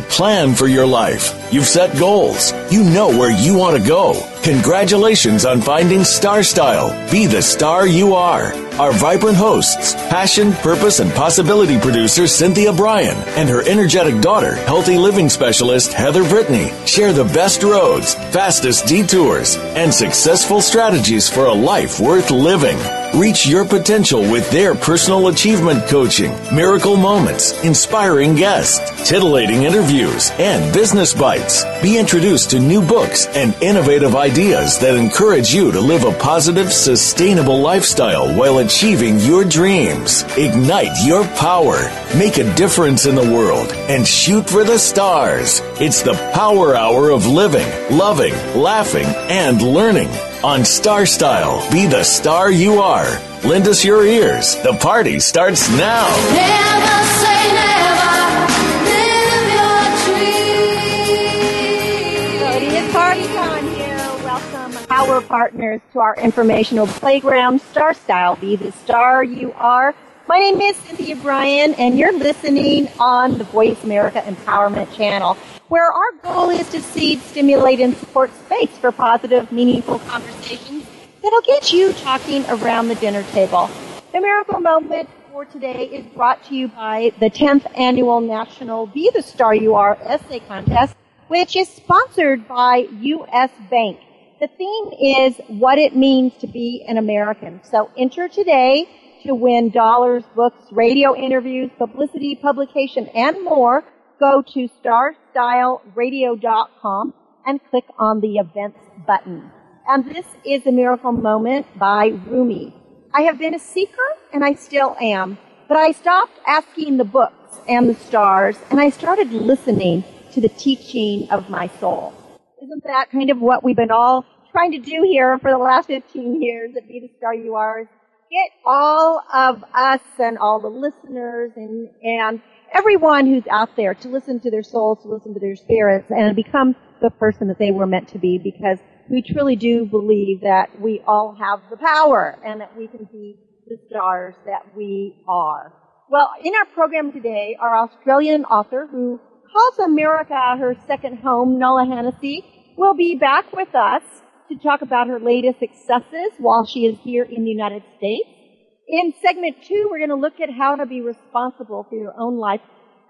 plan for your life. You've set goals. You know where you want to go. Congratulations on finding Star Style. Be the star you are. Our vibrant hosts, passion, purpose, and possibility producer Cynthia Brian and her energetic daughter, healthy living specialist Heather Brittany, share the best roads, fastest detours, and successful strategies for a life worth living. Reach your potential with their personal achievement coaching, miracle moments, inspiring guests, titillating interviews, and business bites. Be introduced to new books and innovative ideas that encourage you to live a positive, sustainable lifestyle while achieving your dreams. Ignite your power, make a difference in the world, and shoot for the stars. It's the power hour of living, loving, laughing, and learning. On Star Style, be the star you are. Lend us your ears. The party starts now. Power Partners, to our informational playground, Star Style. Be the star you are. My name is Cynthia Brian, and you're listening on the Voice America Empowerment Channel, where our goal is to seed, stimulate, and support space for positive, meaningful conversations that'll get you talking around the dinner table. The miracle moment for today is brought to you by the 10th annual National Be the Star You Are essay contest, which is sponsored by U.S. Bank. The theme is what it means to be an American. So enter today to win dollars, books, radio interviews, publicity, publication, and more. Go to starstyleradio.com and click on the events button. And this is a miracle moment by Rumi. I have been a seeker and I still am, but I stopped asking the books and the stars and I started listening to the teaching of my soul. Isn't that kind of what we've been all trying to do here for the last 15 years at Be the Star You Are? Is get all of us and all the listeners and, and everyone who's out there to listen to their souls, to listen to their spirits, and become the person that they were meant to be because we truly do believe that we all have the power and that we can be the stars that we are. Well, in our program today, our Australian author who calls America her second home, Nola Hennessy, will be back with us to talk about her latest successes while she is here in the United States. In segment two, we're going to look at how to be responsible for your own life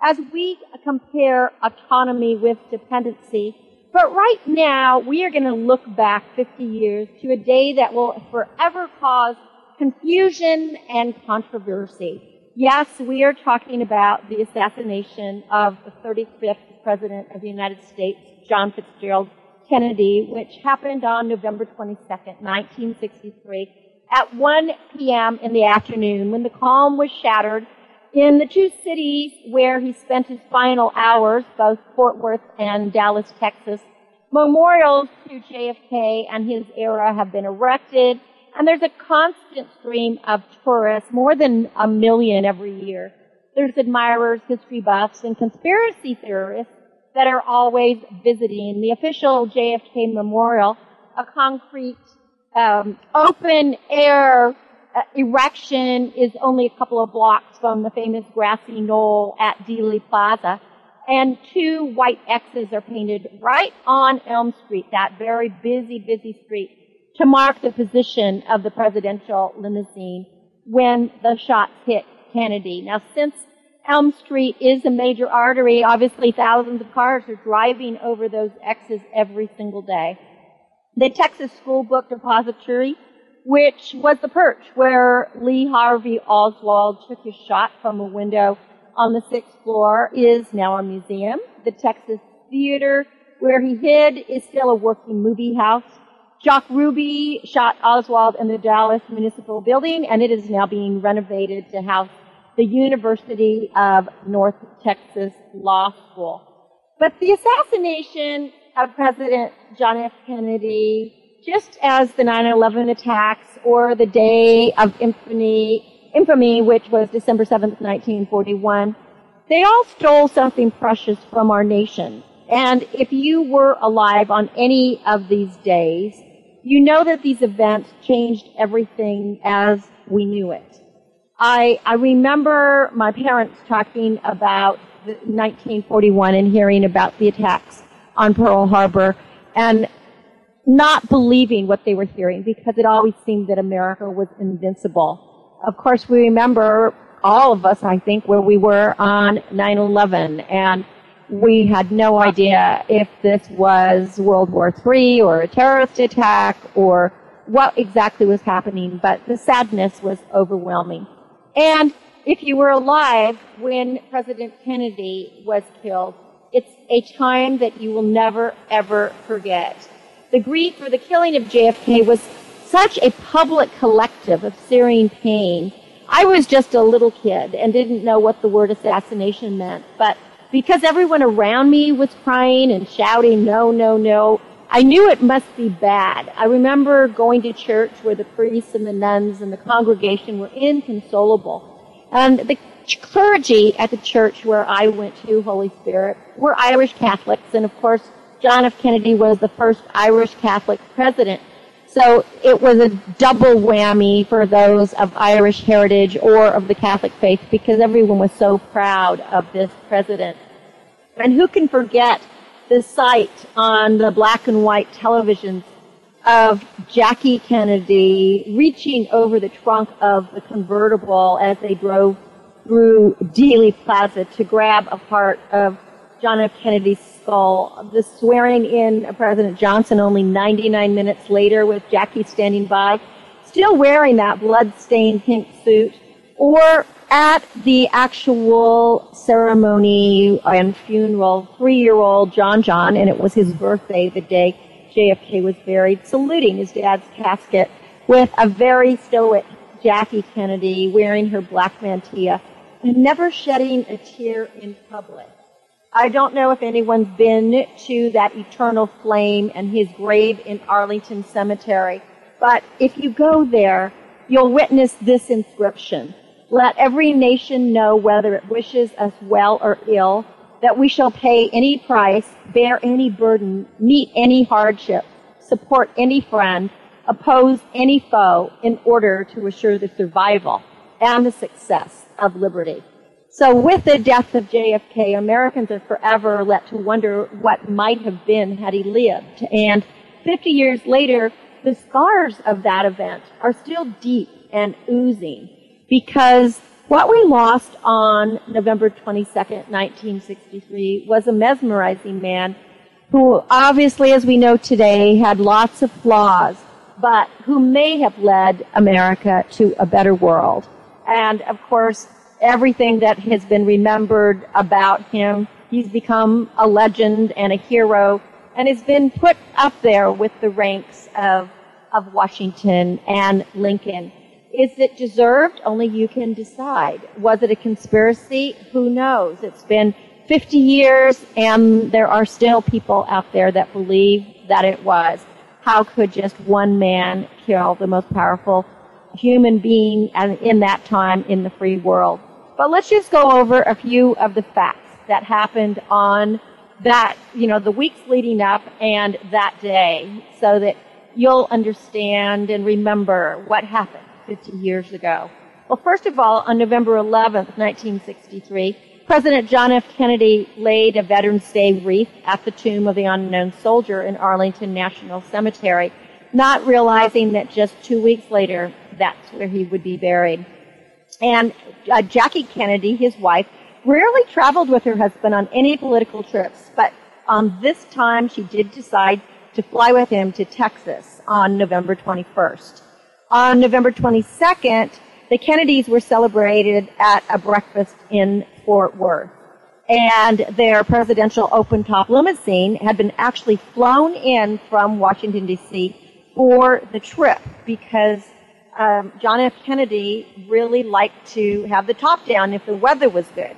as we compare autonomy with dependency. But right now, we are going to look back 50 years to a day that will forever cause confusion and controversy. Yes, we are talking about the assassination of the 35th President of the United States, John Fitzgerald Kennedy, which happened on November 22nd, 1963, at 1 p.m. in the afternoon when the calm was shattered in the two cities where he spent his final hours, both Fort Worth and Dallas, Texas. Memorials to JFK and his era have been erected, and there's a constant stream of tourists, more than a million every year. There's admirers, history buffs, and conspiracy theorists that are always visiting. The official JFK Memorial, a concrete, um, open air uh, erection, is only a couple of blocks from the famous grassy knoll at Dealey Plaza. And two white X's are painted right on Elm Street, that very busy, busy street, to mark the position of the presidential limousine when the shots hit Kennedy. Now, since Elm Street is a major artery, obviously thousands of cars are driving over those X's every single day. The Texas School Book Depository, which was the perch where Lee Harvey Oswald took his shot from a window on the sixth floor, is now a museum. The Texas Theater, where he hid, is still a working movie house. Jack Ruby shot Oswald in the Dallas Municipal Building, and it is now being renovated to house the University of North Texas Law School. But the assassination of President John F. Kennedy, just as the 9-11 attacks or the day of infamy, infamy, which was December 7th, 1941, they all stole something precious from our nation. And if you were alive on any of these days, you know that these events changed everything as we knew it. I, I remember my parents talking about 1941 and hearing about the attacks on Pearl Harbor and not believing what they were hearing because it always seemed that America was invincible. Of course, we remember all of us, I think, where we were on 9-11 and we had no idea if this was World War III or a terrorist attack or what exactly was happening, but the sadness was overwhelming. And if you were alive when President Kennedy was killed, it's a time that you will never, ever forget. The grief for the killing of JFK was such a public collective of searing pain. I was just a little kid and didn't know what the word assassination meant, but because everyone around me was crying and shouting, no, no, no, I knew it must be bad. I remember going to church where the priests and the nuns and the congregation were inconsolable. And the clergy at the church where I went to, Holy Spirit, were Irish Catholics. And of course, John F. Kennedy was the first Irish Catholic president. So it was a double whammy for those of Irish heritage or of the Catholic faith because everyone was so proud of this president. And who can forget the sight on the black and white televisions of Jackie Kennedy reaching over the trunk of the convertible as they drove through Dealey Plaza to grab a part of John F. Kennedy's skull. The swearing in of President Johnson only 99 minutes later with Jackie standing by, still wearing that blood-stained pink suit, or at the actual ceremony and funeral, three-year-old John John, and it was his birthday the day JFK was buried, saluting his dad's casket with a very stoic Jackie Kennedy wearing her black mantilla and never shedding a tear in public. I don't know if anyone's been to that eternal flame and his grave in Arlington Cemetery, but if you go there, you'll witness this inscription. Let every nation know whether it wishes us well or ill, that we shall pay any price, bear any burden, meet any hardship, support any friend, oppose any foe in order to assure the survival and the success of liberty. So with the death of JFK, Americans are forever let to wonder what might have been had he lived. And 50 years later, the scars of that event are still deep and oozing because what we lost on November 22nd, 1963 was a mesmerizing man who obviously, as we know today, had lots of flaws, but who may have led America to a better world. And of course, everything that has been remembered about him. He's become a legend and a hero and has been put up there with the ranks of, of Washington and Lincoln. Is it deserved? Only you can decide. Was it a conspiracy? Who knows? It's been 50 years and there are still people out there that believe that it was. How could just one man kill the most powerful human being in that time in the free world? But let's just go over a few of the facts that happened on that, you know, the weeks leading up and that day so that you'll understand and remember what happened 50 years ago. Well, first of all, on November 11th, 1963, President John F. Kennedy laid a Veterans Day wreath at the tomb of the unknown soldier in Arlington National Cemetery. not realizing that just two weeks later, that's where he would be buried. And uh, Jackie Kennedy, his wife, rarely traveled with her husband on any political trips, but on this time she did decide to fly with him to Texas on November 21st. On November 22nd, the Kennedys were celebrated at a breakfast in Fort Worth. And their presidential open top limousine had been actually flown in from Washington DC for the trip because um, John F. Kennedy really liked to have the top down if the weather was good.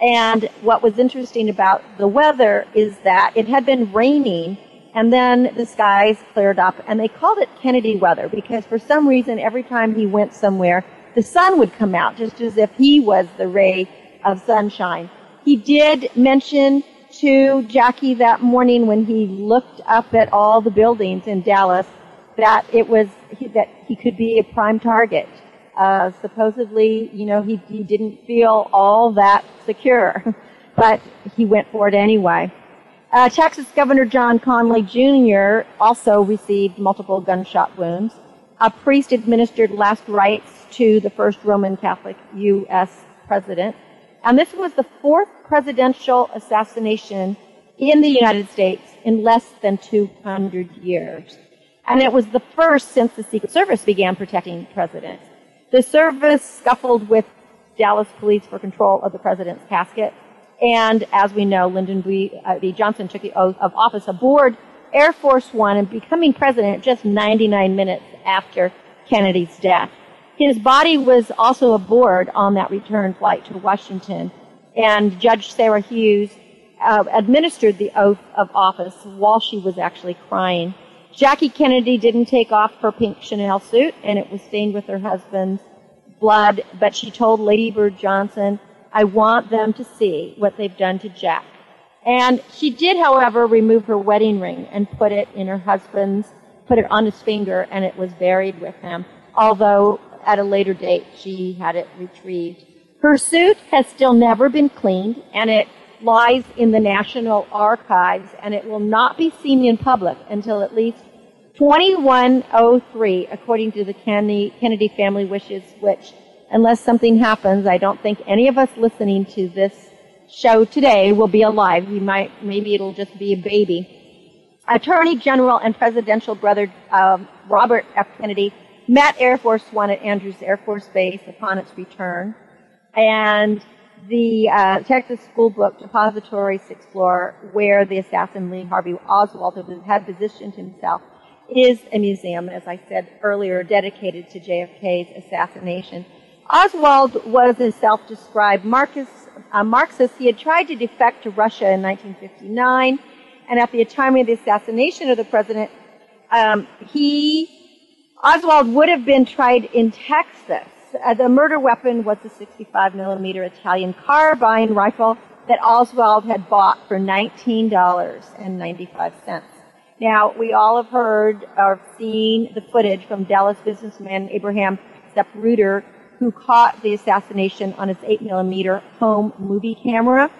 And what was interesting about the weather is that it had been raining and then the skies cleared up and they called it Kennedy weather because for some reason every time he went somewhere, the sun would come out just as if he was the ray of sunshine. He did mention to Jackie that morning when he looked up at all the buildings in Dallas that it was that he could be a prime target. Uh, supposedly, you know, he, he didn't feel all that secure, but he went for it anyway. Uh, Texas Governor John Connally Jr. also received multiple gunshot wounds. A priest administered last rites to the first Roman Catholic U.S. president. And this was the fourth presidential assassination in the United States in less than 200 years. And it was the first since the Secret Service began protecting presidents. The service scuffled with Dallas police for control of the president's casket. And as we know, Lyndon B. Uh, B. Johnson took the oath of office aboard Air Force One and becoming president just 99 minutes after Kennedy's death. His body was also aboard on that return flight to Washington, and Judge Sarah Hughes uh, administered the oath of office while she was actually crying. Jackie Kennedy didn't take off her pink Chanel suit, and it was stained with her husband's blood, but she told Lady Bird Johnson, I want them to see what they've done to Jack. And she did, however, remove her wedding ring and put it in her husband's, put it on his finger, and it was buried with him. Although at a later date she had it retrieved. Her suit has still never been cleaned, and it lies in the National Archives, and it will not be seen in public until at least 2103, according to the Kennedy family wishes, which, unless something happens, I don't think any of us listening to this show today will be alive. We might, maybe it'll just be a baby. Attorney General and presidential brother uh, Robert F. Kennedy met Air Force One at Andrews Air Force Base upon its return, and the uh, Texas School Book Depository, sixth floor, where the assassin Lee Harvey Oswald had positioned himself, is a museum, as I said earlier, dedicated to JFK's assassination. Oswald was a self-described Marcus, uh, Marxist. He had tried to defect to Russia in 1959, and at the time of the assassination of the president, um, he Oswald would have been tried in Texas. Uh, the murder weapon was a 65 millimeter Italian carbine rifle that Oswald had bought for $19.95. Now, we all have heard or seen the footage from Dallas businessman Abraham Zapruder, who caught the assassination on his 8 millimeter home movie camera.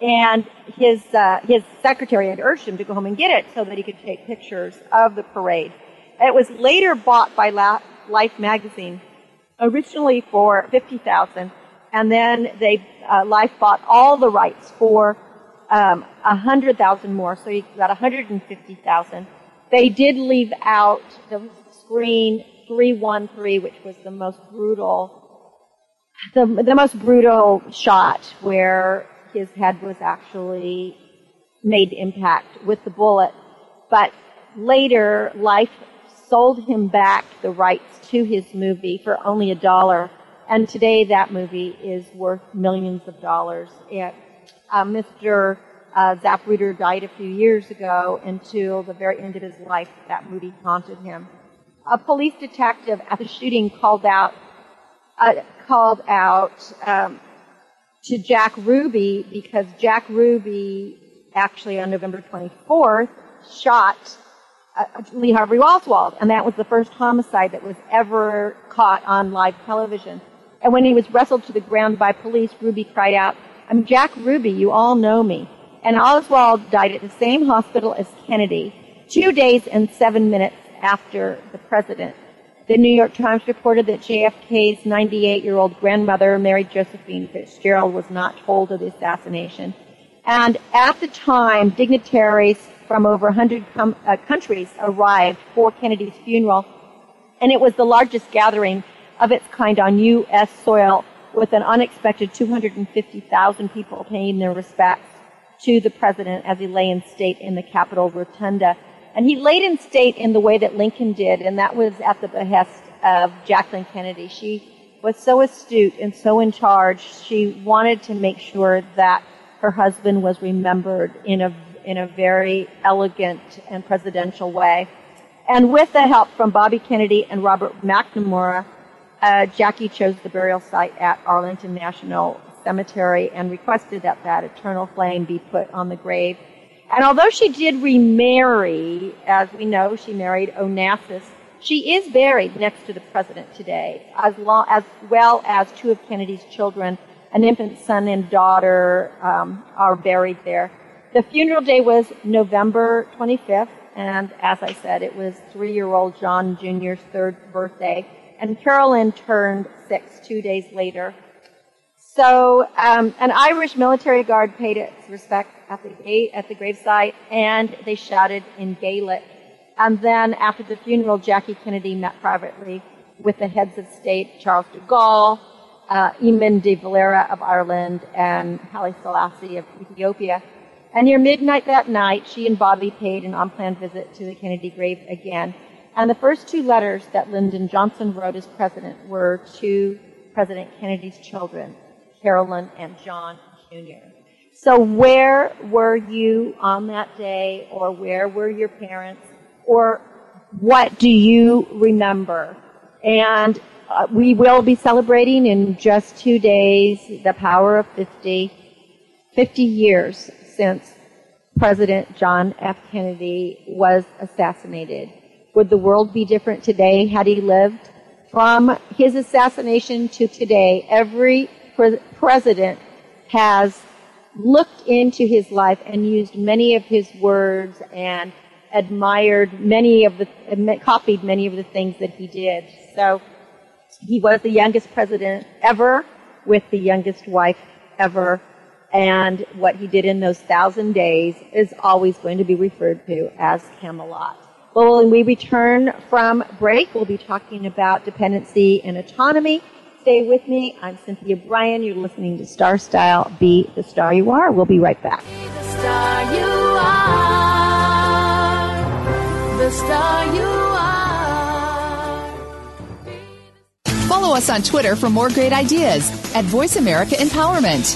And his, uh, his secretary had urged him to go home and get it so that he could take pictures of the parade. It was later bought by Life magazine, originally for fifty thousand, and then they uh, Life bought all the rights for um, a hundred thousand more, so you got a hundred and fifty thousand. They did leave out the screen three one three, which was the most brutal, the the most brutal shot where his head was actually made impact with the bullet. But later, Life sold him back the rights to his movie for only a dollar. And today that movie is worth millions of dollars. It, uh, Mr. Uh, Zapruder died a few years ago. Until the very end of his life, that movie haunted him. A police detective at the shooting called out uh, called out um, to Jack Ruby because Jack Ruby actually on November 24th shot uh, Lee Harvey Oswald, and that was the first homicide that was ever caught on live television. And when he was wrestled to the ground by police, Ruby cried out, I'm Jack Ruby, you all know me. And Oswald died at the same hospital as Kennedy, two days and seven minutes after the president. The New York Times reported that JFK's 98 year old grandmother, Mary Josephine Fitzgerald, was not told of the assassination. And at the time, dignitaries from over 100 com- uh, countries arrived for Kennedy's funeral, and it was the largest gathering of its kind on U.S. soil with an unexpected 250,000 people paying their respects to the president as he lay in state in the Capitol Rotunda. And he laid in state in the way that Lincoln did, and that was at the behest of Jacqueline Kennedy. She was so astute and so in charge, she wanted to make sure that her husband was remembered in a, in a very elegant and presidential way. And with the help from Bobby Kennedy and Robert McNamara, uh, Jackie chose the burial site at Arlington National Cemetery and requested that that eternal flame be put on the grave. And although she did remarry, as we know, she married Onassis, she is buried next to the president today, as, as well as two of Kennedy's children, an infant son and daughter, um, are buried there. The funeral day was November 25th, and as I said, it was three-year-old John Jr.'s third birthday and Carolyn turned six two days later. So um, an Irish military guard paid its respect at the gate, at the gravesite, and they shouted in Gaelic. And then after the funeral, Jackie Kennedy met privately with the heads of state, Charles de Gaulle, uh, Eamon de Valera of Ireland, and Haile Selassie of Ethiopia. And near midnight that night, she and Bobby paid an unplanned visit to the Kennedy grave again. And the first two letters that Lyndon Johnson wrote as president were to President Kennedy's children, Carolyn and John Jr. So where were you on that day, or where were your parents, or what do you remember? And uh, we will be celebrating in just two days the power of 50, 50 years since President John F. Kennedy was assassinated. Would the world be different today had he lived? From his assassination to today, every pre- president has looked into his life and used many of his words and admired many of the, copied many of the things that he did. So he was the youngest president ever with the youngest wife ever. And what he did in those thousand days is always going to be referred to as Camelot. Well, when we return from break, we'll be talking about dependency and autonomy. Stay with me. I'm Cynthia Brian. You're listening to Star Style. Be the star you are. We'll be right back. Be the star you are. The star you are. Follow us on Twitter for more great ideas at Voice America Empowerment.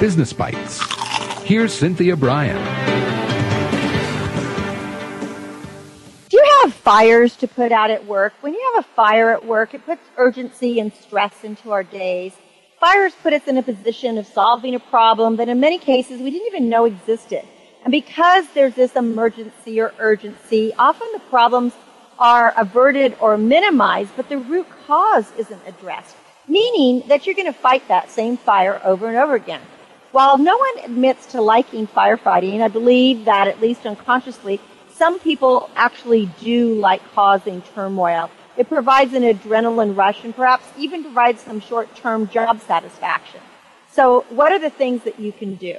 Business Bites. Here's Cynthia Brian. Fires to put out at work. When you have a fire at work, it puts urgency and stress into our days. Fires put us in a position of solving a problem that in many cases we didn't even know existed. And because there's this emergency or urgency, often the problems are averted or minimized, but the root cause isn't addressed, meaning that you're going to fight that same fire over and over again. While no one admits to liking firefighting, I believe that at least unconsciously, some people actually do like causing turmoil. It provides an adrenaline rush and perhaps even provides some short-term job satisfaction. So what are the things that you can do?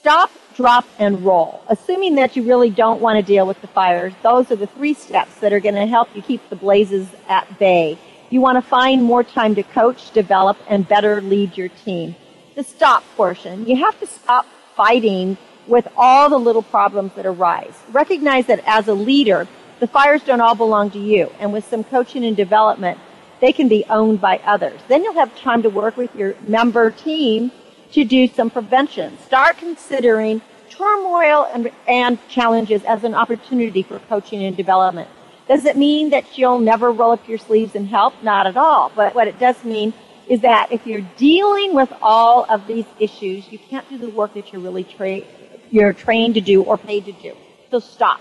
Stop, drop, and roll. Assuming that you really don't want to deal with the fires, those are the three steps that are going to help you keep the blazes at bay. You want to find more time to coach, develop, and better lead your team. The stop portion. You have to stop fighting with all the little problems that arise. Recognize that as a leader, the fires don't all belong to you. And with some coaching and development, they can be owned by others. Then you'll have time to work with your member team to do some prevention. Start considering turmoil and, and challenges as an opportunity for coaching and development. Does it mean that you'll never roll up your sleeves and help? Not at all. But what it does mean is that if you're dealing with all of these issues, you can't do the work that you're really tra- you're trained to do or paid to do. So stop.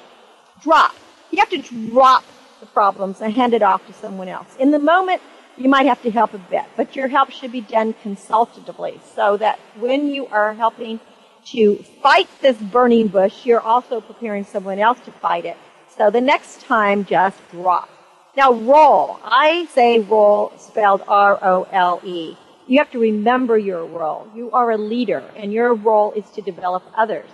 Drop. You have to drop the problems and hand it off to someone else. In the moment, you might have to help a bit, but your help should be done consultatively so that when you are helping to fight this burning bush, you're also preparing someone else to fight it So the next time, just drop. Now, roll. I say roll spelled R-O-L-E. You have to remember your role. You are a leader, and your role is to develop others.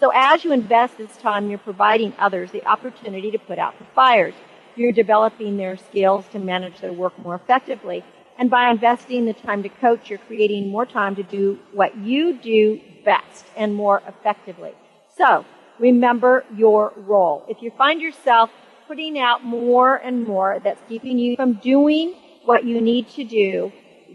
So as you invest this time, you're providing others the opportunity to put out the fires. You're developing their skills to manage their work more effectively. And by investing the time to coach, you're creating more time to do what you do best and more effectively. So, remember your role. If you find yourself putting out more and more that's keeping you from doing what you need to do,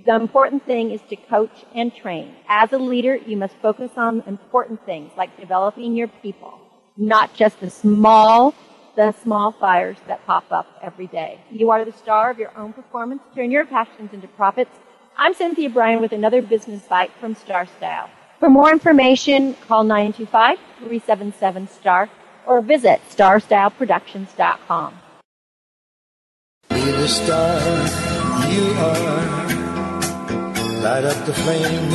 the important thing is to coach and train. As a leader, you must focus on important things like developing your people, not just the small, the small fires that pop up every day. You are the star of your own performance. Turn your passions into profits. I'm Cynthia Brian with another business bite from Star Style. For more information, call 925-377-STAR or visit starstyleproductions.com. Be the star you are. Light up the flame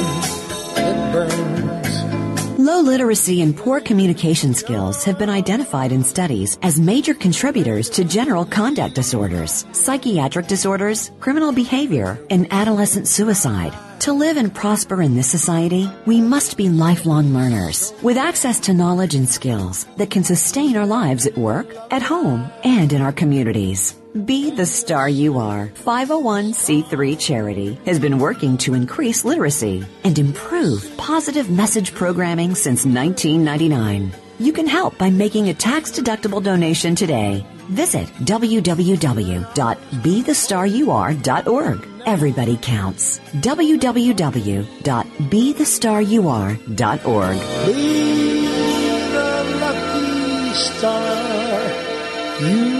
that burns. Low literacy and poor communication skills have been identified in studies as major contributors to general conduct disorders, psychiatric disorders, criminal behavior, and adolescent suicide. To live and prosper in this society, we must be lifelong learners with access to knowledge and skills that can sustain our lives at work, at home, and in our communities. Be the Star You Are 501c3 charity has been working to increase literacy and improve positive message programming since 1999. You can help by making a tax-deductible donation today. Visit www.bethestaryouare.org. Everybody counts. www.bethestaryouare.org. Be the lucky star you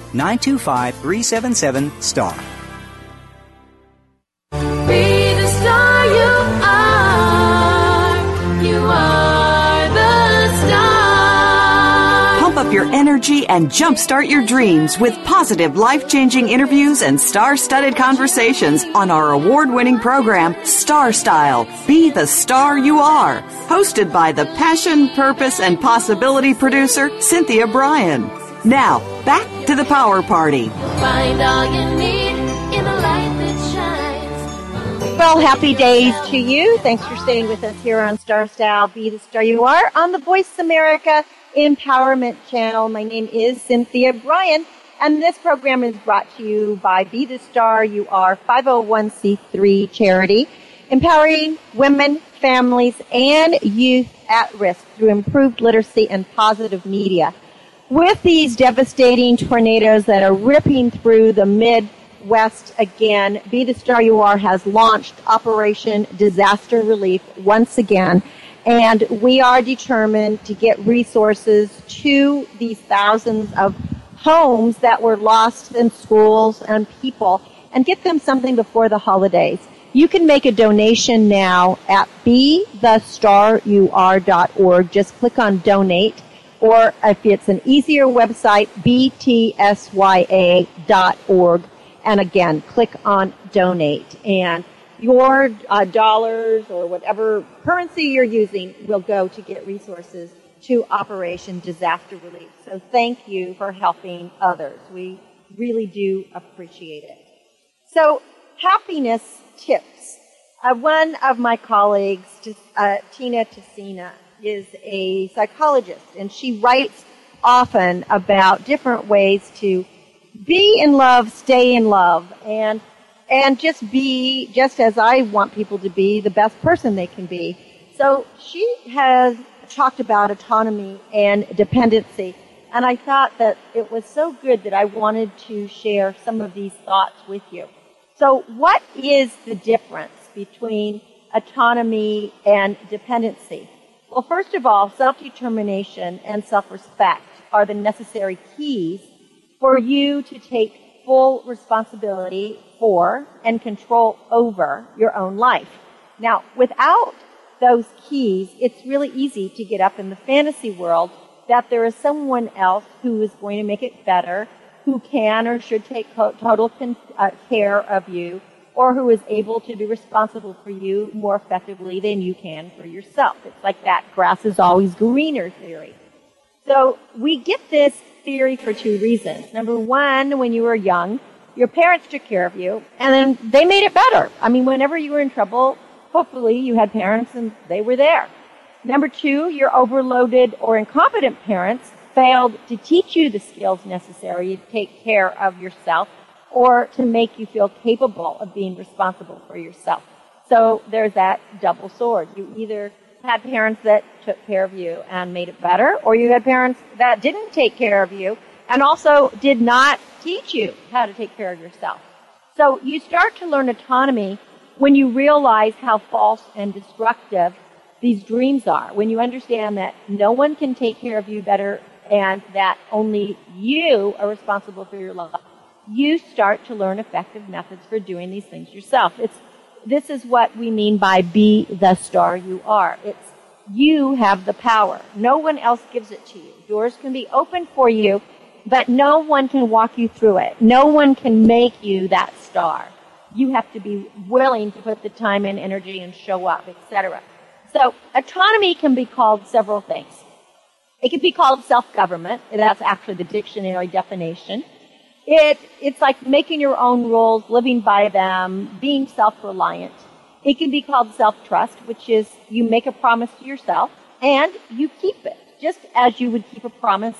925 377 STAR. Be the star you are. You are the star. Pump up your energy and jumpstart your dreams with positive, life changing interviews and star studded conversations on our award winning program, Star Style Be the Star You Are. Hosted by the passion, purpose, and possibility producer, Cynthia Brian. Now, back to the power party. Find all you need in the light that shines. Well, happy days to you. Thanks for staying with us here on Star Style Be the Star You Are on the Voice America Empowerment Channel. My name is Cynthia Brian, and this program is brought to you by Be the Star You Are 501c3 charity, empowering women, families, and youth at risk through improved literacy and positive media. With these devastating tornadoes that are ripping through the Midwest again, Be the Star You Are has launched Operation Disaster Relief once again. And we are determined to get resources to these thousands of homes that were lost in schools and people and get them something before the holidays. You can make a donation now at bethestaryouare.org. Just click on donate or if it's an easier website, btsya.org. And again, click on donate. And your uh, dollars or whatever currency you're using will go to get resources to Operation Disaster Relief. So thank you for helping others. We really do appreciate it. So happiness tips. Uh, one of my colleagues, uh, Tina Tessina, is a psychologist and she writes often about different ways to be in love, stay in love, and and just be just as I want people to be the best person they can be. So she has talked about autonomy and dependency, and I thought that it was so good that I wanted to share some of these thoughts with you. So what is the difference between autonomy and dependency? Well, first of all, self-determination and self-respect are the necessary keys for you to take full responsibility for and control over your own life. Now, without those keys, it's really easy to get up in the fantasy world that there is someone else who is going to make it better, who can or should take total con- uh, care of you, or who is able to be responsible for you more effectively than you can for yourself. It's like that grass is always greener theory. So we get this theory for two reasons. Number one, when you were young, your parents took care of you, and then they made it better. I mean, whenever you were in trouble, hopefully you had parents and they were there. Number two, your overloaded or incompetent parents failed to teach you the skills necessary to take care of yourself or to make you feel capable of being responsible for yourself. So there's that double sword. You either had parents that took care of you and made it better, or you had parents that didn't take care of you and also did not teach you how to take care of yourself. So you start to learn autonomy when you realize how false and destructive these dreams are, when you understand that no one can take care of you better and that only you are responsible for your life, you start to learn effective methods for doing these things yourself. It's, this is what we mean by be the star you are. It's you have the power. No one else gives it to you. Doors can be open for you, but no one can walk you through it. No one can make you that star. You have to be willing to put the time and energy and show up, etc. So autonomy can be called several things. It can be called self-government. That's actually the dictionary definition. It, it's like making your own rules, living by them, being self-reliant. It can be called self-trust, which is you make a promise to yourself and you keep it, just as you would keep a promise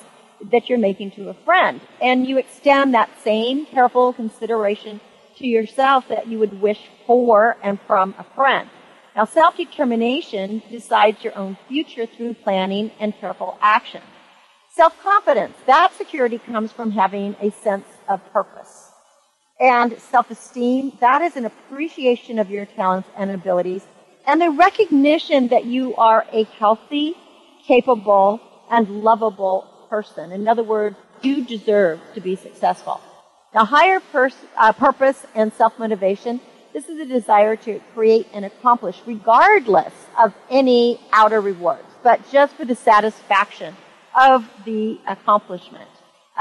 that you're making to a friend. And you extend that same careful consideration to yourself that you would wish for and from a friend. Now, self-determination decides your own future through planning and careful action. Self-confidence, that security comes from having a sense of purpose. And self-esteem, that is an appreciation of your talents and abilities and the recognition that you are a healthy, capable, and lovable person. In other words, you deserve to be successful. Now, higher pers- uh, purpose and self-motivation this is a desire to create and accomplish regardless of any outer rewards, but just for the satisfaction of the accomplishment.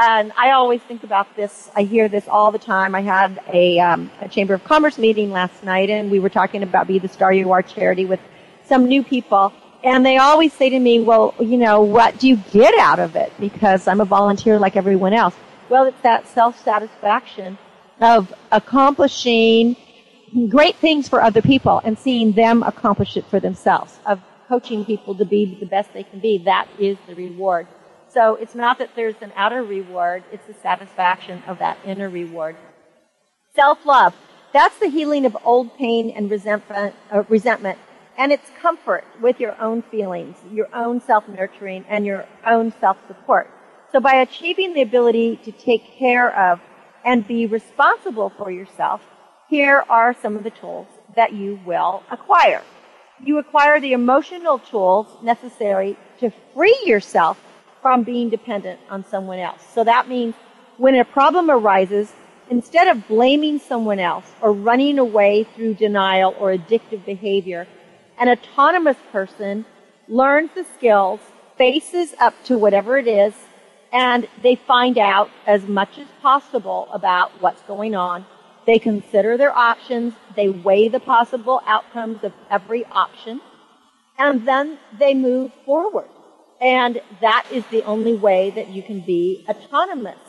And I always think about this. I hear this all the time. I had a, um, a Chamber of Commerce meeting last night, and we were talking about Be the Star You Are charity with some new people. And they always say to me, well, you know, what do you get out of it? Because I'm a volunteer like everyone else. Well, it's that self-satisfaction of accomplishing great things for other people and seeing them accomplish it for themselves, of coaching people to be the best they can be. That is the reward. So it's not that there's an outer reward, it's the satisfaction of that inner reward. Self-love. That's the healing of old pain and resentment, uh, resentment. And it's comfort with your own feelings, your own self-nurturing, and your own self-support. So by achieving the ability to take care of and be responsible for yourself, here are some of the tools that you will acquire. You acquire the emotional tools necessary to free yourself from being dependent on someone else. So that means when a problem arises, instead of blaming someone else or running away through denial or addictive behavior, an autonomous person learns the skills, faces up to whatever it is, and they find out as much as possible about what's going on they consider their options, they weigh the possible outcomes of every option, and then they move forward. And that is the only way that you can be autonomous.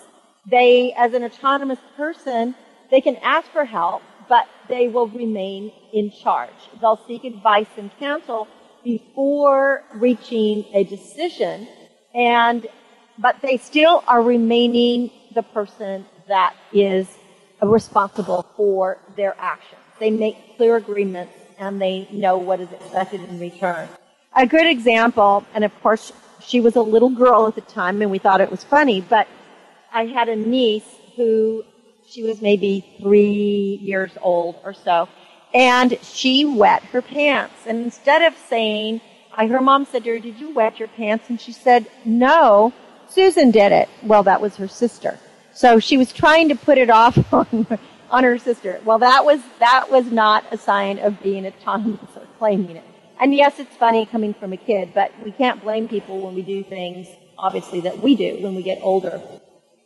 They, as an autonomous person, they can ask for help, but they will remain in charge. They'll seek advice and counsel before reaching a decision, and, but they still are remaining the person that is responsible for their actions. They make clear agreements and they know what is expected in return. A good example, and of course she was a little girl at the time and we thought it was funny, but I had a niece who she was maybe three years old or so. and she wet her pants. And instead of saying, I, her mom said to her, did you wet your pants? And she said, no, Susan did it. Well, that was her sister. So she was trying to put it off on, on her sister. Well, that was, that was not a sign of being autonomous or claiming it. And yes, it's funny coming from a kid, but we can't blame people when we do things, obviously, that we do when we get older.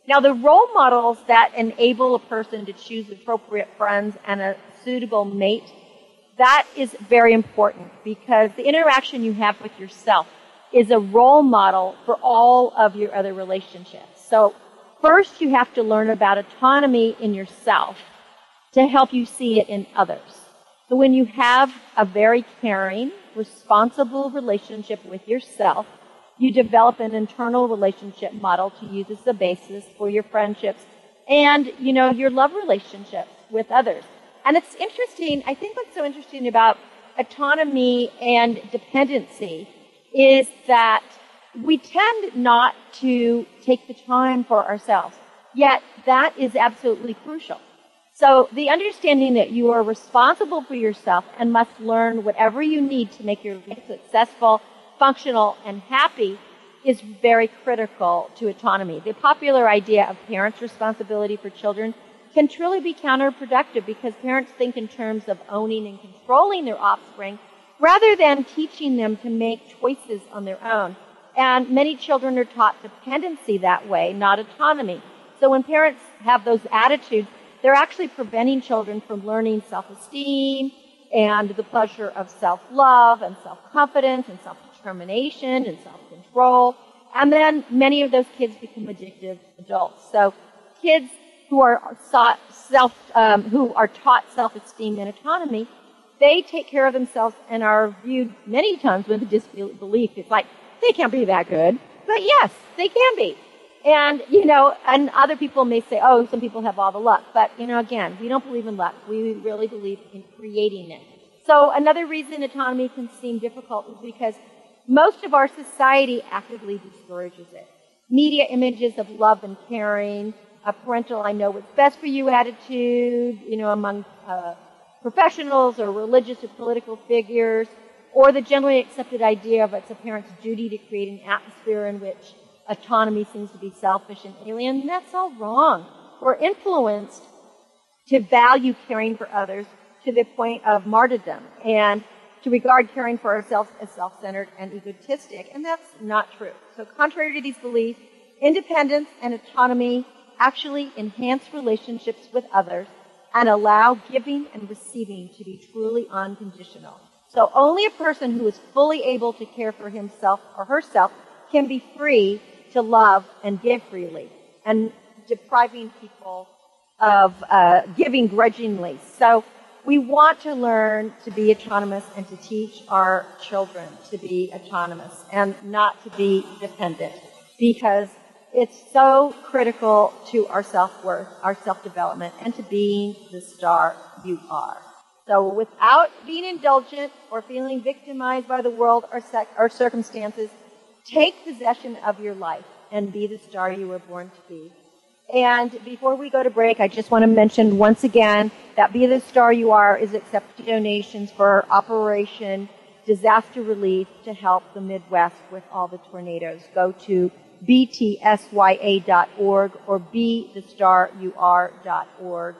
Now, the role models that enable a person to choose appropriate friends and a suitable mate, that is very important because the interaction you have with yourself is a role model for all of your other relationships. So first you have to learn about autonomy in yourself to help you see it in others. So when you have a very caring, responsible relationship with yourself, you develop an internal relationship model to use as the basis for your friendships and, you know, your love relationships with others. And it's interesting, I think what's so interesting about autonomy and dependency is that we tend not to take the time for ourselves. Yet that is absolutely crucial. So the understanding that you are responsible for yourself and must learn whatever you need to make your life successful, functional, and happy is very critical to autonomy. The popular idea of parents' responsibility for children can truly be counterproductive because parents think in terms of owning and controlling their offspring rather than teaching them to make choices on their own. And many children are taught dependency that way, not autonomy. So when parents have those attitudes, they're actually preventing children from learning self-esteem and the pleasure of self-love and self-confidence and self-determination and self-control. And then many of those kids become addictive adults. So kids who are self, um, who are taught self-esteem and autonomy, they take care of themselves and are viewed many times with disbelief. It's like, they can't be that good. But yes, they can be. And, you know, and other people may say, oh, some people have all the luck. But, you know, again, we don't believe in luck. We really believe in creating it. So another reason autonomy can seem difficult is because most of our society actively discourages it. Media images of love and caring, a parental I know what's best for you attitude, you know, among uh, professionals or religious or political figures, or the generally accepted idea of it's a parent's duty to create an atmosphere in which autonomy seems to be selfish and alien. And That's all wrong. We're influenced to value caring for others to the point of martyrdom and to regard caring for ourselves as self-centered and egotistic. And that's not true. So contrary to these beliefs, independence and autonomy actually enhance relationships with others and allow giving and receiving to be truly unconditional. So only a person who is fully able to care for himself or herself can be free to love and give freely and depriving people of uh, giving grudgingly. So we want to learn to be autonomous and to teach our children to be autonomous and not to be dependent because it's so critical to our self-worth, our self-development, and to being the star you are. So without being indulgent or feeling victimized by the world or, sec- or circumstances, take possession of your life and be the star you were born to be. And before we go to break, I just want to mention once again that Be the Star You Are is accepting donations for Operation Disaster Relief to help the Midwest with all the tornadoes. Go to btsya.org or bethestaryouare.org.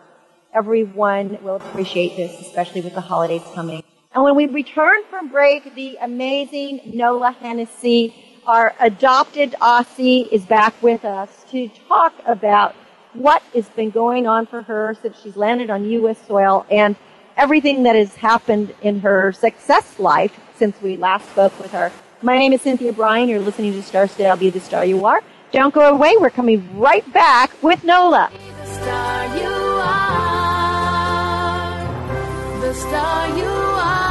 Everyone will appreciate this, especially with the holidays coming. And when we return from break, the amazing Nola Hennessy, our adopted Aussie, is back with us to talk about what has been going on for her since she's landed on U.S. soil and everything that has happened in her success life since we last spoke with her. My name is Cynthia Brian. You're listening to Star Style. I'll be the star you are. Don't go away. We're coming right back with Nola. The star you are. The star you are.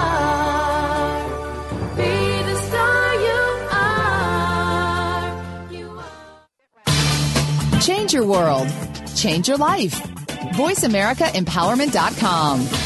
Your world. Change your life. VoiceAmericaEmpowerment.com.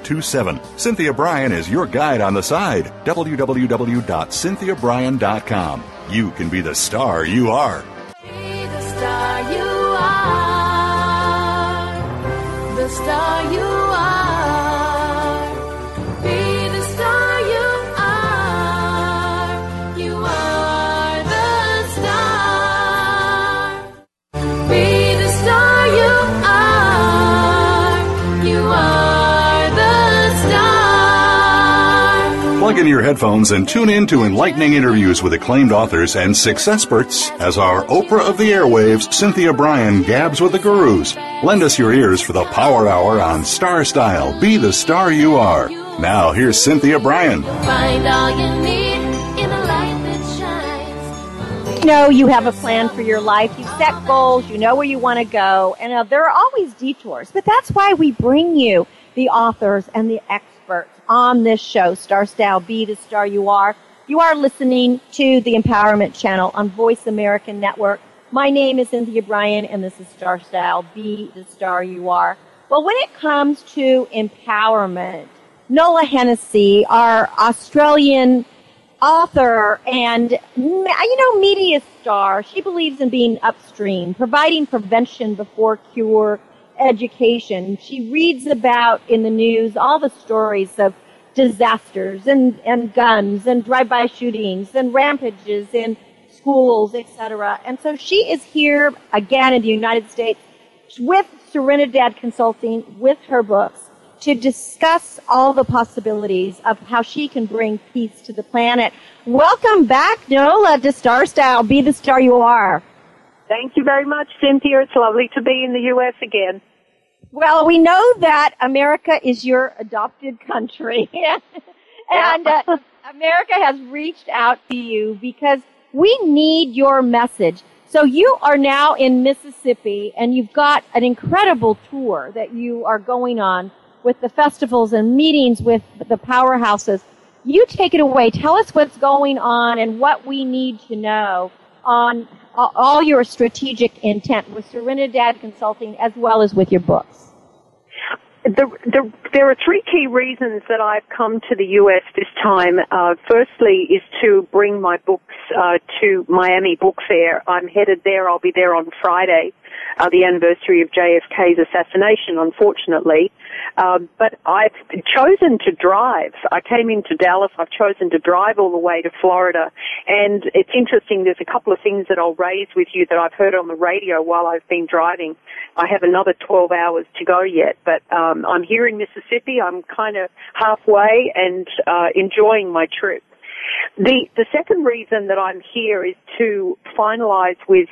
925-377-7827. Cynthia Brian Brian is your guide on the side. www.cynthiabrian.com. You can be the star you are. Be the star you are. The star in your headphones and tune in to enlightening interviews with acclaimed authors and success experts as our Oprah of the airwaves, Cynthia Brian, gabs with the gurus. Lend us your ears for the Power Hour on Star Style. Be the star you are. Now, here's Cynthia Brian. Find all you need in a light that shines. You know you have a plan for your life. You set goals. You know where you want to go. And uh, there are always detours. But that's why we bring you the authors and the experts on this show, Star Style, Be the Star You Are. You are listening to the Empowerment Channel on Voice American Network. My name is Cynthia Brian, and this is Star Style, Be the Star You Are. Well, when it comes to empowerment, Nola Hennessy, our Australian author and you know media star she believes in being upstream providing prevention before cure education she reads about in the news all the stories of disasters and, and guns and drive-by shootings and rampages in schools etc and so she is here again in the united states with serenidad consulting with her books to discuss all the possibilities of how she can bring peace to the planet. Welcome back, Nola, to Star Style. Be the star you are. Thank you very much, Cynthia. It's lovely to be in the U.S. again. Well, we know that America is your adopted country. and uh, America has reached out to you because we need your message. So you are now in Mississippi and you've got an incredible tour that you are going on with the festivals and meetings with the powerhouses. You take it away. Tell us what's going on and what we need to know on all your strategic intent with Serenidad Consulting as well as with your books. The, the, there are three key reasons that I've come to the U.S. this time. Uh, firstly, is to bring my books uh, to Miami Book Fair. I'm headed there. I'll be there on Friday, uh, the anniversary of JFK's assassination, unfortunately. Um, but I've chosen to drive. I came into Dallas. I've chosen to drive all the way to Florida. And it's interesting. There's a couple of things that I'll raise with you that I've heard on the radio while I've been driving. I have another 12 hours to go yet, but um, I'm here in Mississippi. I'm kind of halfway and uh, enjoying my trip. The the second reason that I'm here is to finalise with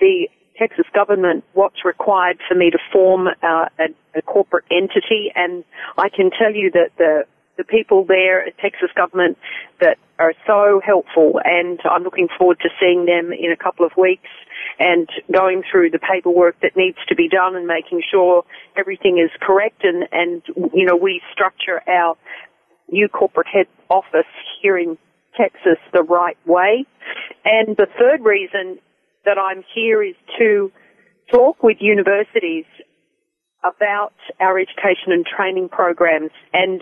the Texas government what's required for me to form uh, a, a corporate entity, and I can tell you that the the people there at Texas government that are so helpful and I'm looking forward to seeing them in a couple of weeks and going through the paperwork that needs to be done and making sure everything is correct and, and you know, we structure our new corporate head office here in Texas the right way. And the third reason that I'm here is to talk with universities about our education and training programs and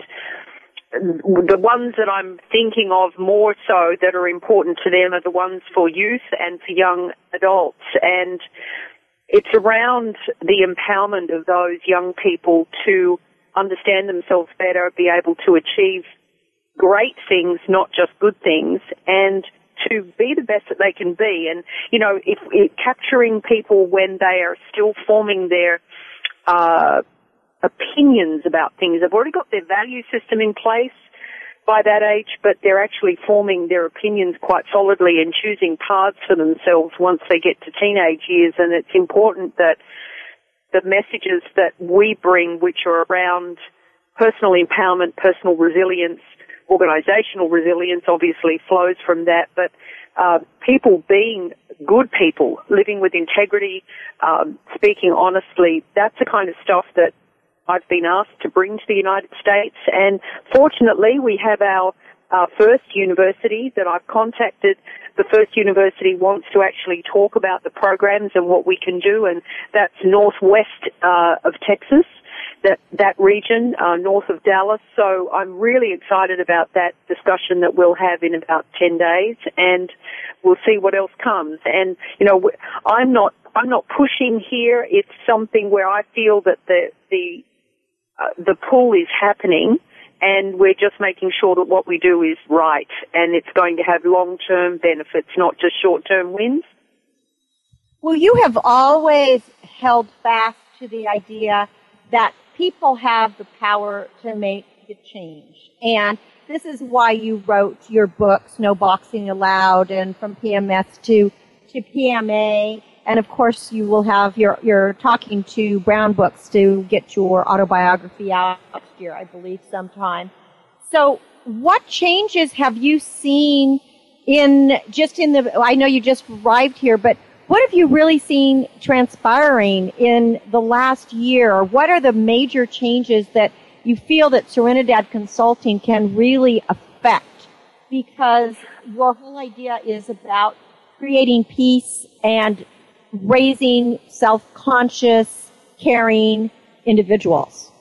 the ones that I'm thinking of more so that are important to them are the ones for youth and for young adults. And it's around the empowerment of those young people to understand themselves better, be able to achieve great things, not just good things, and to be the best that they can be. And, you know, if, if capturing people when they are still forming their, uh, opinions about things. They've already got their value system in place by that age, but they're actually forming their opinions quite solidly and choosing paths for themselves once they get to teenage years. And it's important that the messages that we bring, which are around personal empowerment, personal resilience, organizational resilience obviously flows from that, but uh, people being good people, living with integrity, um, speaking honestly, that's the kind of stuff that I've been asked to bring to the United States. And fortunately, we have our uh, first university that I've contacted. The first university wants to actually talk about the programs and what we can do, and that's northwest uh, of Texas that that region uh, north of Dallas. So I'm really excited about that discussion that we'll have in about ten days, and we'll see what else comes. And you know, I'm not I'm not pushing here. It's something where I feel that the the uh, the pull is happening. And we're just making sure that what we do is right and it's going to have long-term benefits, not just short-term wins. Well, you have always held fast to the idea that people have the power to make the change. And this is why you wrote your books, No Boxing Allowed, and From PMS to, to PMA. And of course, you will have your, you're talking to Brown Books to get your autobiography out next year, I believe, sometime. So what changes have you seen in, just in the, I know you just arrived here, but what have you really seen transpiring in the last year? What are the major changes that you feel that Serenidad Consulting can really affect? Because your whole idea is about creating peace and raising self-conscious, caring individuals.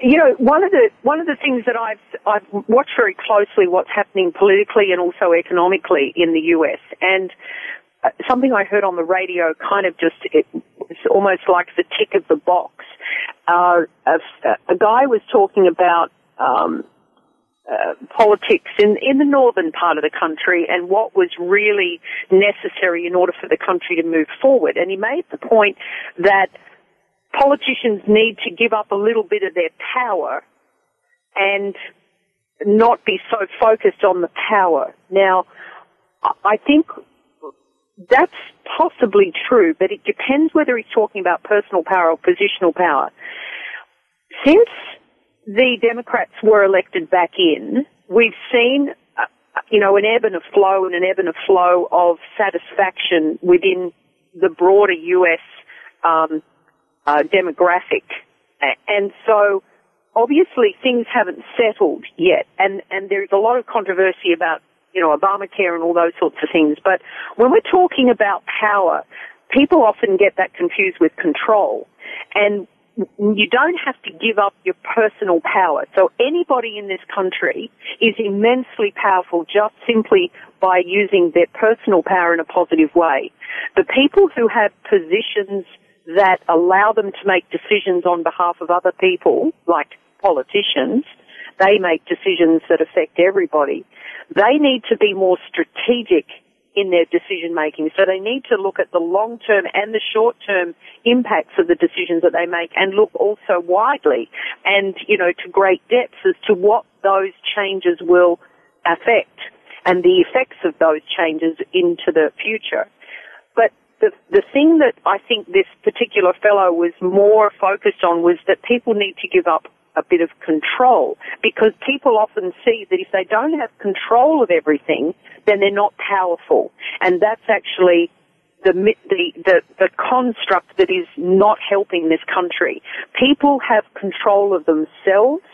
You know, one of the one of the things that I've I've watched very closely what's happening politically and also economically in the US, and something I heard on the radio kind of just, it was almost like the tick of the box. Uh, a, a guy was talking about, um, uh, politics in, in the northern part of the country and what was really necessary in order for the country to move forward. And he made the point that politicians need to give up a little bit of their power and not be so focused on the power. Now, I think that's possibly true, but it depends whether he's talking about personal power or positional power. Since the Democrats were elected back in, we've seen, uh, you know, an ebb and a flow and an ebb and a flow of satisfaction within the broader U.S. Um, uh, demographic, and so obviously things haven't settled yet, and and there's a lot of controversy about you know, Obamacare and all those sorts of things. But when we're talking about power, people often get that confused with control. And you don't have to give up your personal power. So anybody in this country is immensely powerful just simply by using their personal power in a positive way. The people who have positions that allow them to make decisions on behalf of other people, like politicians, they make decisions that affect everybody. They need to be more strategic in their decision making. So they need to look at the long term and the short term impacts of the decisions that they make and look also widely and, you know, to great depths as to what those changes will affect and the effects of those changes into the future. But the, the thing that I think this particular fellow was more focused on was that people need to give up a bit of control because people often see that if they don't have control of everything, then they're not powerful. And that's actually the, the, the, the construct that is not helping this country. People have control of themselves.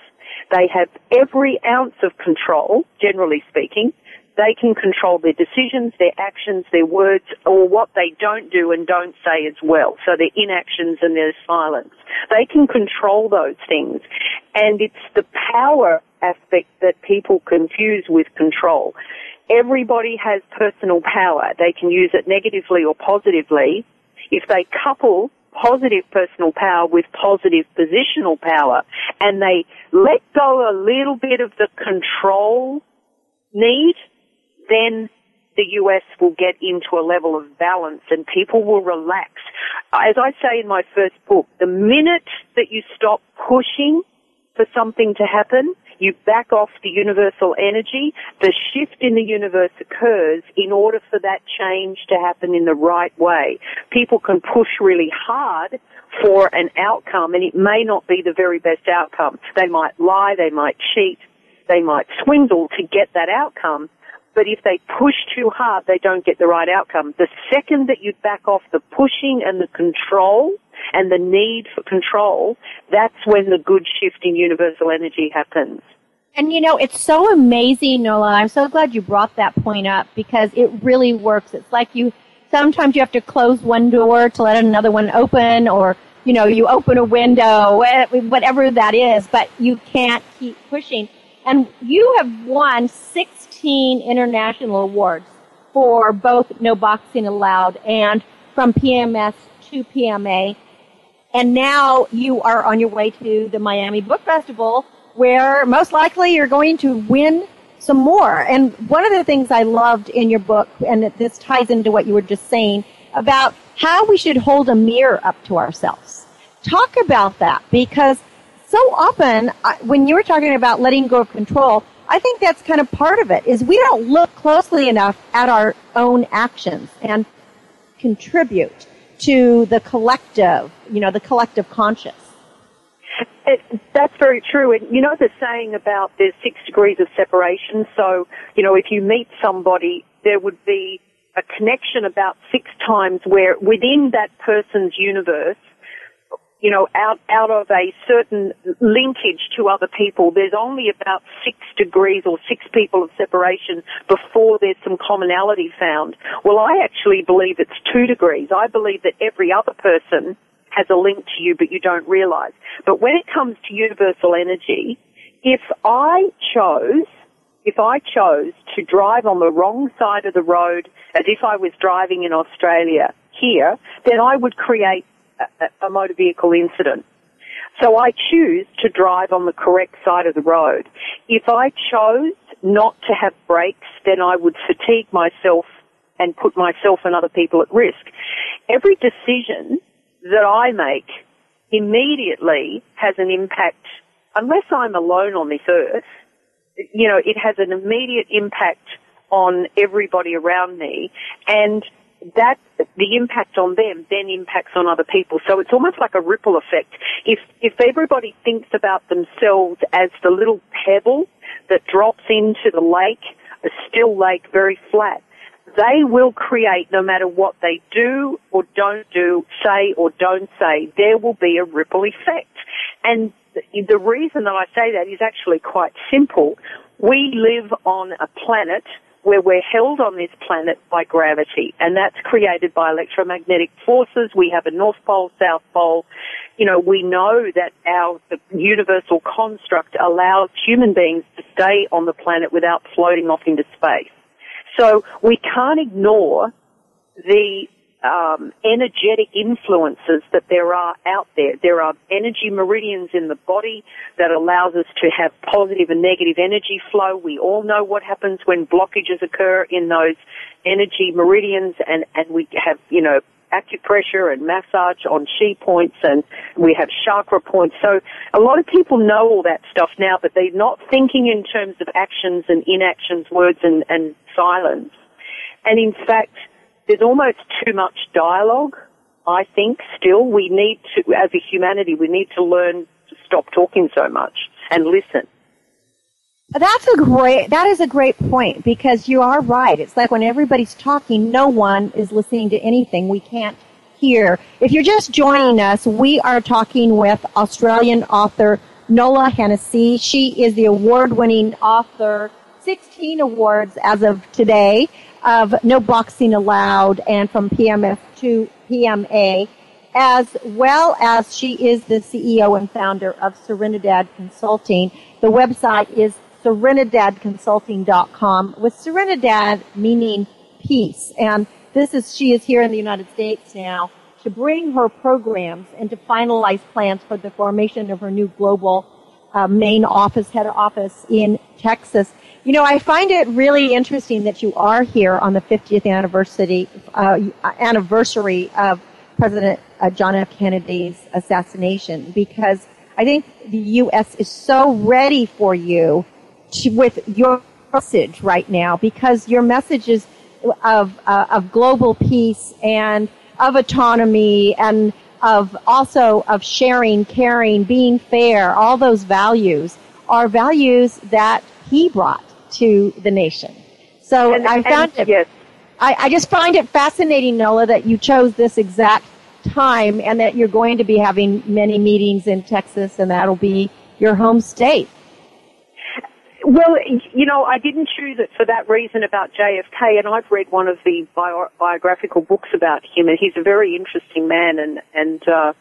They have every ounce of control, generally speaking, they can control their decisions, their actions, their words, or what they don't do and don't say as well. So their inactions and their silence. They can control those things. And it's the power aspect that people confuse with control. Everybody has personal power. They can use it negatively or positively. If they couple positive personal power with positive positional power and they let go a little bit of the control need, then the US will get into a level of balance and people will relax. As I say in my first book, the minute that you stop pushing for something to happen, you back off the universal energy, the shift in the universe occurs in order for that change to happen in the right way. People can push really hard for an outcome and it may not be the very best outcome. They might lie, they might cheat, they might swindle to get that outcome. But if they push too hard, they don't get the right outcome. The second that you back off the pushing and the control and the need for control, that's when the good shift in universal energy happens. And you know, it's so amazing, Nola. I'm so glad you brought that point up because it really works. It's like you, sometimes you have to close one door to let another one open or, you know, you open a window, whatever that is, but you can't keep pushing. And you have won 16 international awards for both No Boxing Allowed and from PMS to PMA. And now you are on your way to the Miami Book Festival where most likely you're going to win some more. And one of the things I loved in your book, and this ties into what you were just saying about how we should hold a mirror up to ourselves. Talk about that because so often when you were talking about letting go of control, I think that's kind of part of it is we don't look closely enough at our own actions and contribute to the collective, you know, the collective conscious. It, that's very true. And you know the saying about there's six degrees of separation. So, you know, if you meet somebody, there would be a connection about six times where within that person's universe, you know, out, out of a certain linkage to other people, there's only about six degrees or six people of separation before there's some commonality found. Well, I actually believe it's two degrees. I believe that every other person has a link to you, but you don't realize. But when it comes to universal energy, if I chose, if I chose to drive on the wrong side of the road as if I was driving in Australia here, then I would create a, a motor vehicle incident. So I choose to drive on the correct side of the road. If I chose not to have brakes, then I would fatigue myself and put myself and other people at risk. Every decision that I make immediately has an impact, unless I'm alone on this earth, you know, it has an immediate impact on everybody around me and that the impact on them then impacts on other people. So it's almost like a ripple effect. If if everybody thinks about themselves as the little pebble that drops into the lake, a still lake, very flat, they will create no matter what they do or don't do, say or don't say, there will be a ripple effect. And the reason that I say that is actually quite simple. We live on a planet where we're held on this planet by gravity, and that's created by electromagnetic forces. We have a North Pole, South Pole. You know, we know that our universal construct allows human beings to stay on the planet without floating off into space. So we can't ignore the um, energetic influences that there are out there. There are energy meridians in the body that allows us to have positive and negative energy flow. We all know what happens when blockages occur in those energy meridians and, and we have, you know, acupressure and massage on chi points and we have chakra points. So a lot of people know all that stuff now, but they're not thinking in terms of actions and inactions, words and, and silence. And in fact, there's almost too much dialogue. I think still we need to, as a humanity, we need to learn to stop talking so much and listen. That's a great, that is a great point because you are right. It's like when everybody's talking, no one is listening to anything. We can't hear. If you're just joining us, we are talking with Australian author Nola Hennessy. She is the award-winning author, 16 awards as of today of No Boxing Allowed and from PMS to PMA, as well as she is the CEO and founder of Serenidad Consulting. The website is serenidadconsulting.com with Serenidad meaning peace. And this is, she is here in the United States now to bring her programs and to finalize plans for the formation of her new global uh, main office, head office in Texas. You know, I find it really interesting that you are here on the 50th anniversary uh, anniversary of President uh, John F. Kennedy's assassination because I think the U.S. is so ready for you to, with your message right now because your messages of uh, of global peace and of autonomy and of also of sharing, caring, being fair, all those values are values that he brought to the nation. So And- I found and- it. yes. I, I just find it fascinating, Nola, that you chose this exact time and that you're going to be having many meetings in Texas and that'll be your home state. Well, you know, I didn't choose it for that reason about JFK, and I've read one of the bio- biographical books about him, and he's a very interesting man, and and uh,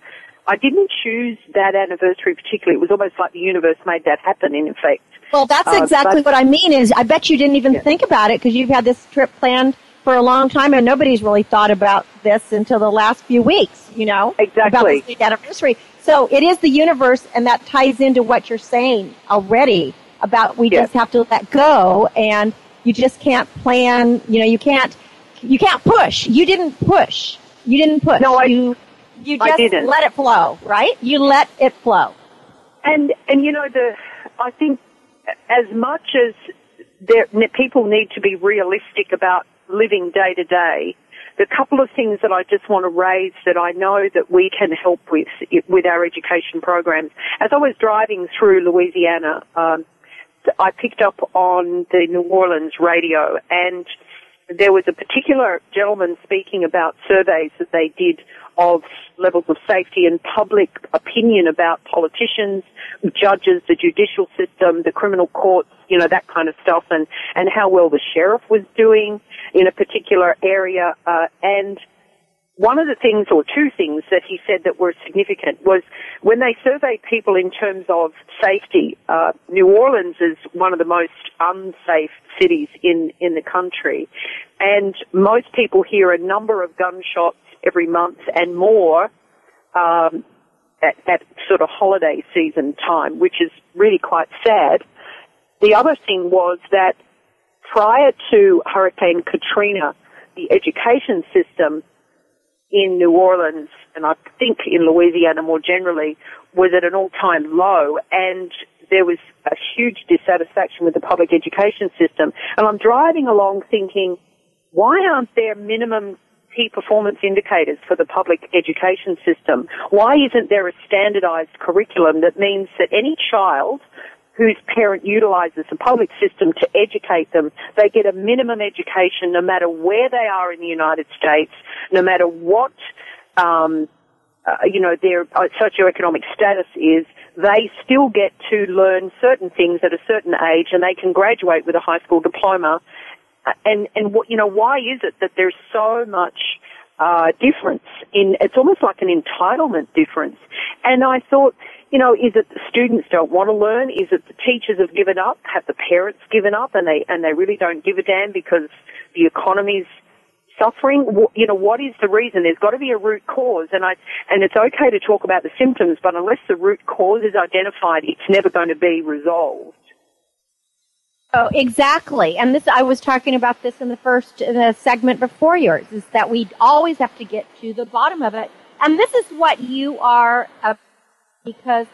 I didn't choose that anniversary particularly. It was almost like the universe made that happen. In effect, Well, that's Uh, exactly but- what I mean is I bet you didn't even think about it because you've had this trip planned for a long time and nobody's really thought about this until the last few weeks, you know? About Exactly. the state anniversary. So it is the universe and that ties into what you're saying already about we Yes. just have to let go and you just can't plan, you know, you can't, you can't push. You didn't push. You didn't push. No, I- you, you I just didn't. let it flow, right? You let it flow. And and you know the I think as much as there people need to be realistic about living day to day, the couple of things that I just want to raise that I know that we can help with with our education programs. As I was driving through Louisiana, um, I picked up on the New Orleans radio and there was a particular gentleman speaking about surveys that they did of levels of safety and public opinion about politicians, judges, the judicial system, the criminal courts, you know, that kind of stuff, and, and how well the sheriff was doing in a particular area. Uh, and one of the things, or two things that he said that were significant was when they surveyed people in terms of safety, uh, New Orleans is one of the most unsafe cities in, in the country. And most people hear a number of gunshots every month and more, um, at, at sort of holiday season time, which is really quite sad. The other thing was that prior to Hurricane Katrina, the education system in New Orleans, and I think in Louisiana more generally, was at an all-time low, and there was a huge dissatisfaction with the public education system. And I'm driving along thinking, why aren't there minimum key performance indicators for the public education system? Why isn't there a standardized curriculum that means that any child whose parent utilizes the public system to educate them, they get a minimum education no matter where they are in the United States, no matter what, um, uh, you know, their uh, socioeconomic status is, they still get to learn certain things at a certain age and they can graduate with a high school diploma. Uh, And, and what, you know, why is it that there's so much, uh, difference in, it's almost like an entitlement difference. And I thought, you know, is it the students don't want to learn? Is it the teachers have given up? Have the parents given up and they, and they really don't give a damn because the economy's suffering? You know, what is the reason? There's got to be a root cause and I, and it's okay to talk about the symptoms, but unless the root cause is identified, it's never going to be resolved. Oh, exactly. And this, I was talking about this in the first in the segment before yours, is that we always have to get to the bottom of it. And this is what you are, because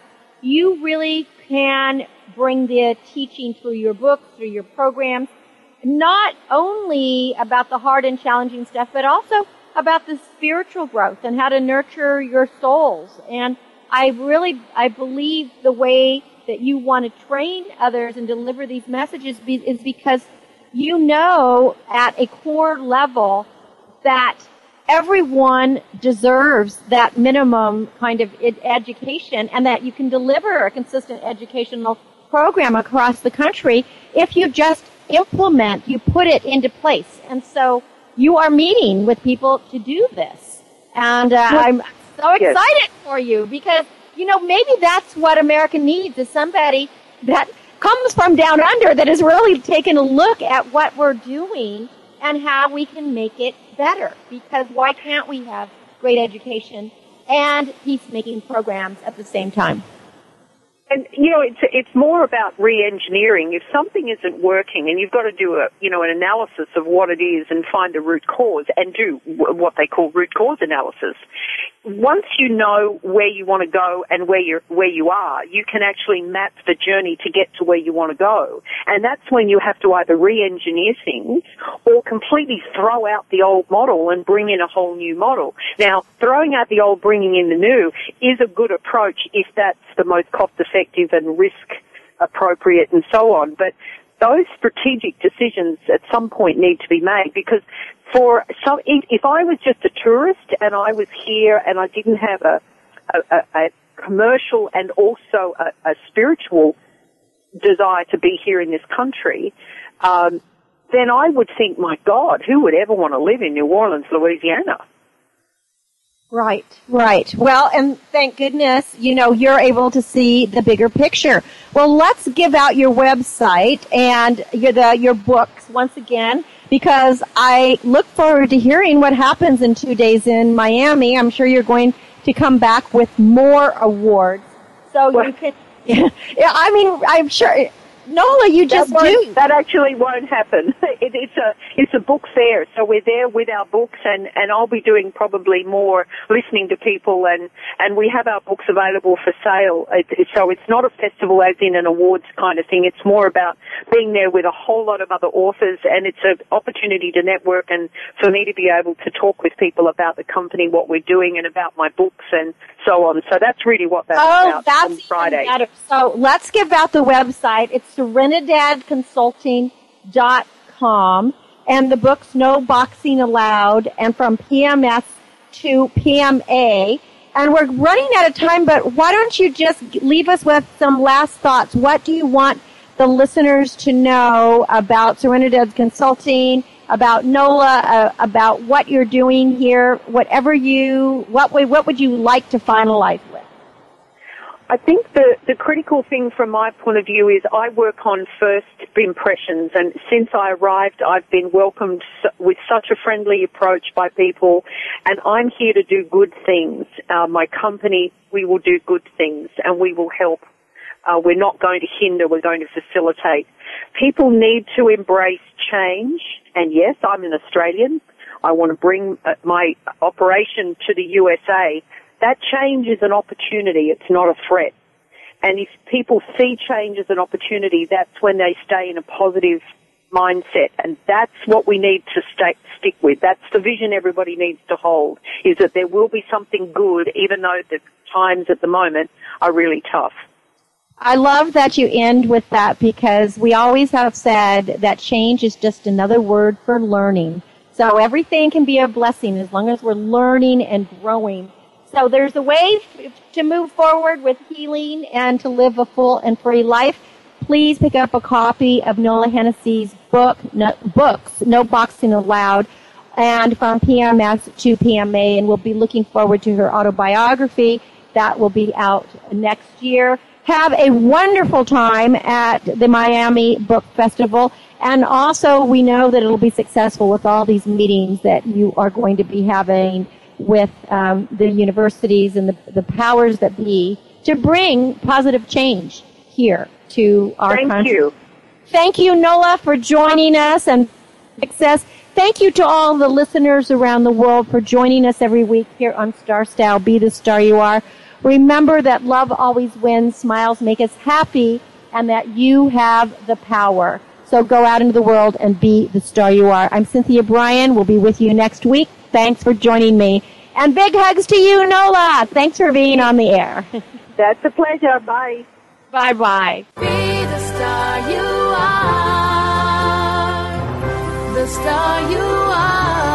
you really can bring the teaching through your books, through your programs, not only about the hard and challenging stuff, but also about the spiritual growth and how to nurture your souls. And I really, I believe the way that you want to train others and deliver these messages be, is because you know at a core level that everyone deserves that minimum kind of ed- education and that you can deliver a consistent educational program across the country if you just implement, you put it into place. And so you are meeting with people to do this. And uh, I'm so Yes. excited for you because, you know, maybe that's what America needs is somebody that comes from down under that has really taken a look at what we're doing and how we can make it better. Because why can't we have great education and peacemaking programs at the same time? And you know, it's it's more about re-engineering. If something isn't working, and you've got to do a you know an analysis of what it is and find the root cause, and do what they call root cause analysis. Once you know where you want to go and where you where you are, you can actually map the journey to get to where you want to go. And that's when you have to either re-engineer things, or completely throw out the old model and bring in a whole new model. Now, throwing out the old, bringing in the new is a good approach if that's the most cost effective and risk appropriate and so on. But those strategic decisions at some point need to be made because for some, if I was just a tourist and I was here and I didn't have a, a, a commercial and also a, a, spiritual desire to be here in this country, um, then I would think, my God, who would ever want to live in New Orleans, Louisiana? Right, right. Well, and thank goodness, you know, you're able to see the bigger picture. Well, let's give out your website and your, the, your books once again because I look forward to hearing what happens in two days in Miami. I'm sure you're going to come back with more awards. So well, you can, yeah, I mean, I'm sure Nola, you just that do. That actually won't happen. It, it's a it's a book fair, so we're there with our books, and and I'll be doing probably more listening to people, and and we have our books available for sale. It, it, so it's not a festival as in an awards kind of thing. It's more about being there with a whole lot of other authors, and it's an opportunity to network and for me to be able to talk with people about the company, what we're doing, and about my books and so on. So that's really what that's oh, about that's on Friday. Better. So let's give out the website. It's serenidadconsulting.com and the book's No Boxing Allowed and from PMS to PMA. And we're running out of time, but why don't you just leave us with some last thoughts? What do you want the listeners to know about Serenidad Consulting, about Nola, uh, about what you're doing here, whatever you, what, what would you like to finalize with? I think the, the critical thing from my point of view is I work on first impressions and since I arrived I've been welcomed with such a friendly approach by people and I'm here to do good things. Uh, my company, we will do good things and we will help. Uh, we're not going to hinder, we're going to facilitate. People need to embrace change and yes, I'm an Australian. I want to bring uh, my operation to the USA that change is an opportunity. It's not a threat. And if people see change as an opportunity, that's when they stay in a positive mindset. And that's what we need to stay, stick with. That's the vision everybody needs to hold, is that there will be something good, even though the times at the moment are really tough. I love that you end with that because we always have said that change is just another word for learning. So everything can be a blessing as long as we're learning and growing so there's a way to move forward with healing and to live a full and free life. Please pick up a copy of Nola Hennessy's book, no, books, No Boxing Allowed, and from PMS to PMA, and we'll be looking forward to her autobiography that will be out next year. Have a wonderful time at the Miami Book Festival. And also, we know that it'll be successful with all these meetings that you are going to be having with um, the universities and the, the powers that be to bring positive change here to our Thank country. you. Thank you, Nola, for joining us and success. Thank you to all the listeners around the world for joining us every week here on Star Style. Be the star you are. Remember that love always wins, smiles make us happy, and that you have the power. So go out into the world and be the star you are. I'm Cynthia Brian. We'll be with you next week. Thanks for joining me. And big hugs to you, Nola. Thanks for being on the air. That's a pleasure. Bye. Bye bye. Be the star you are. The star you are.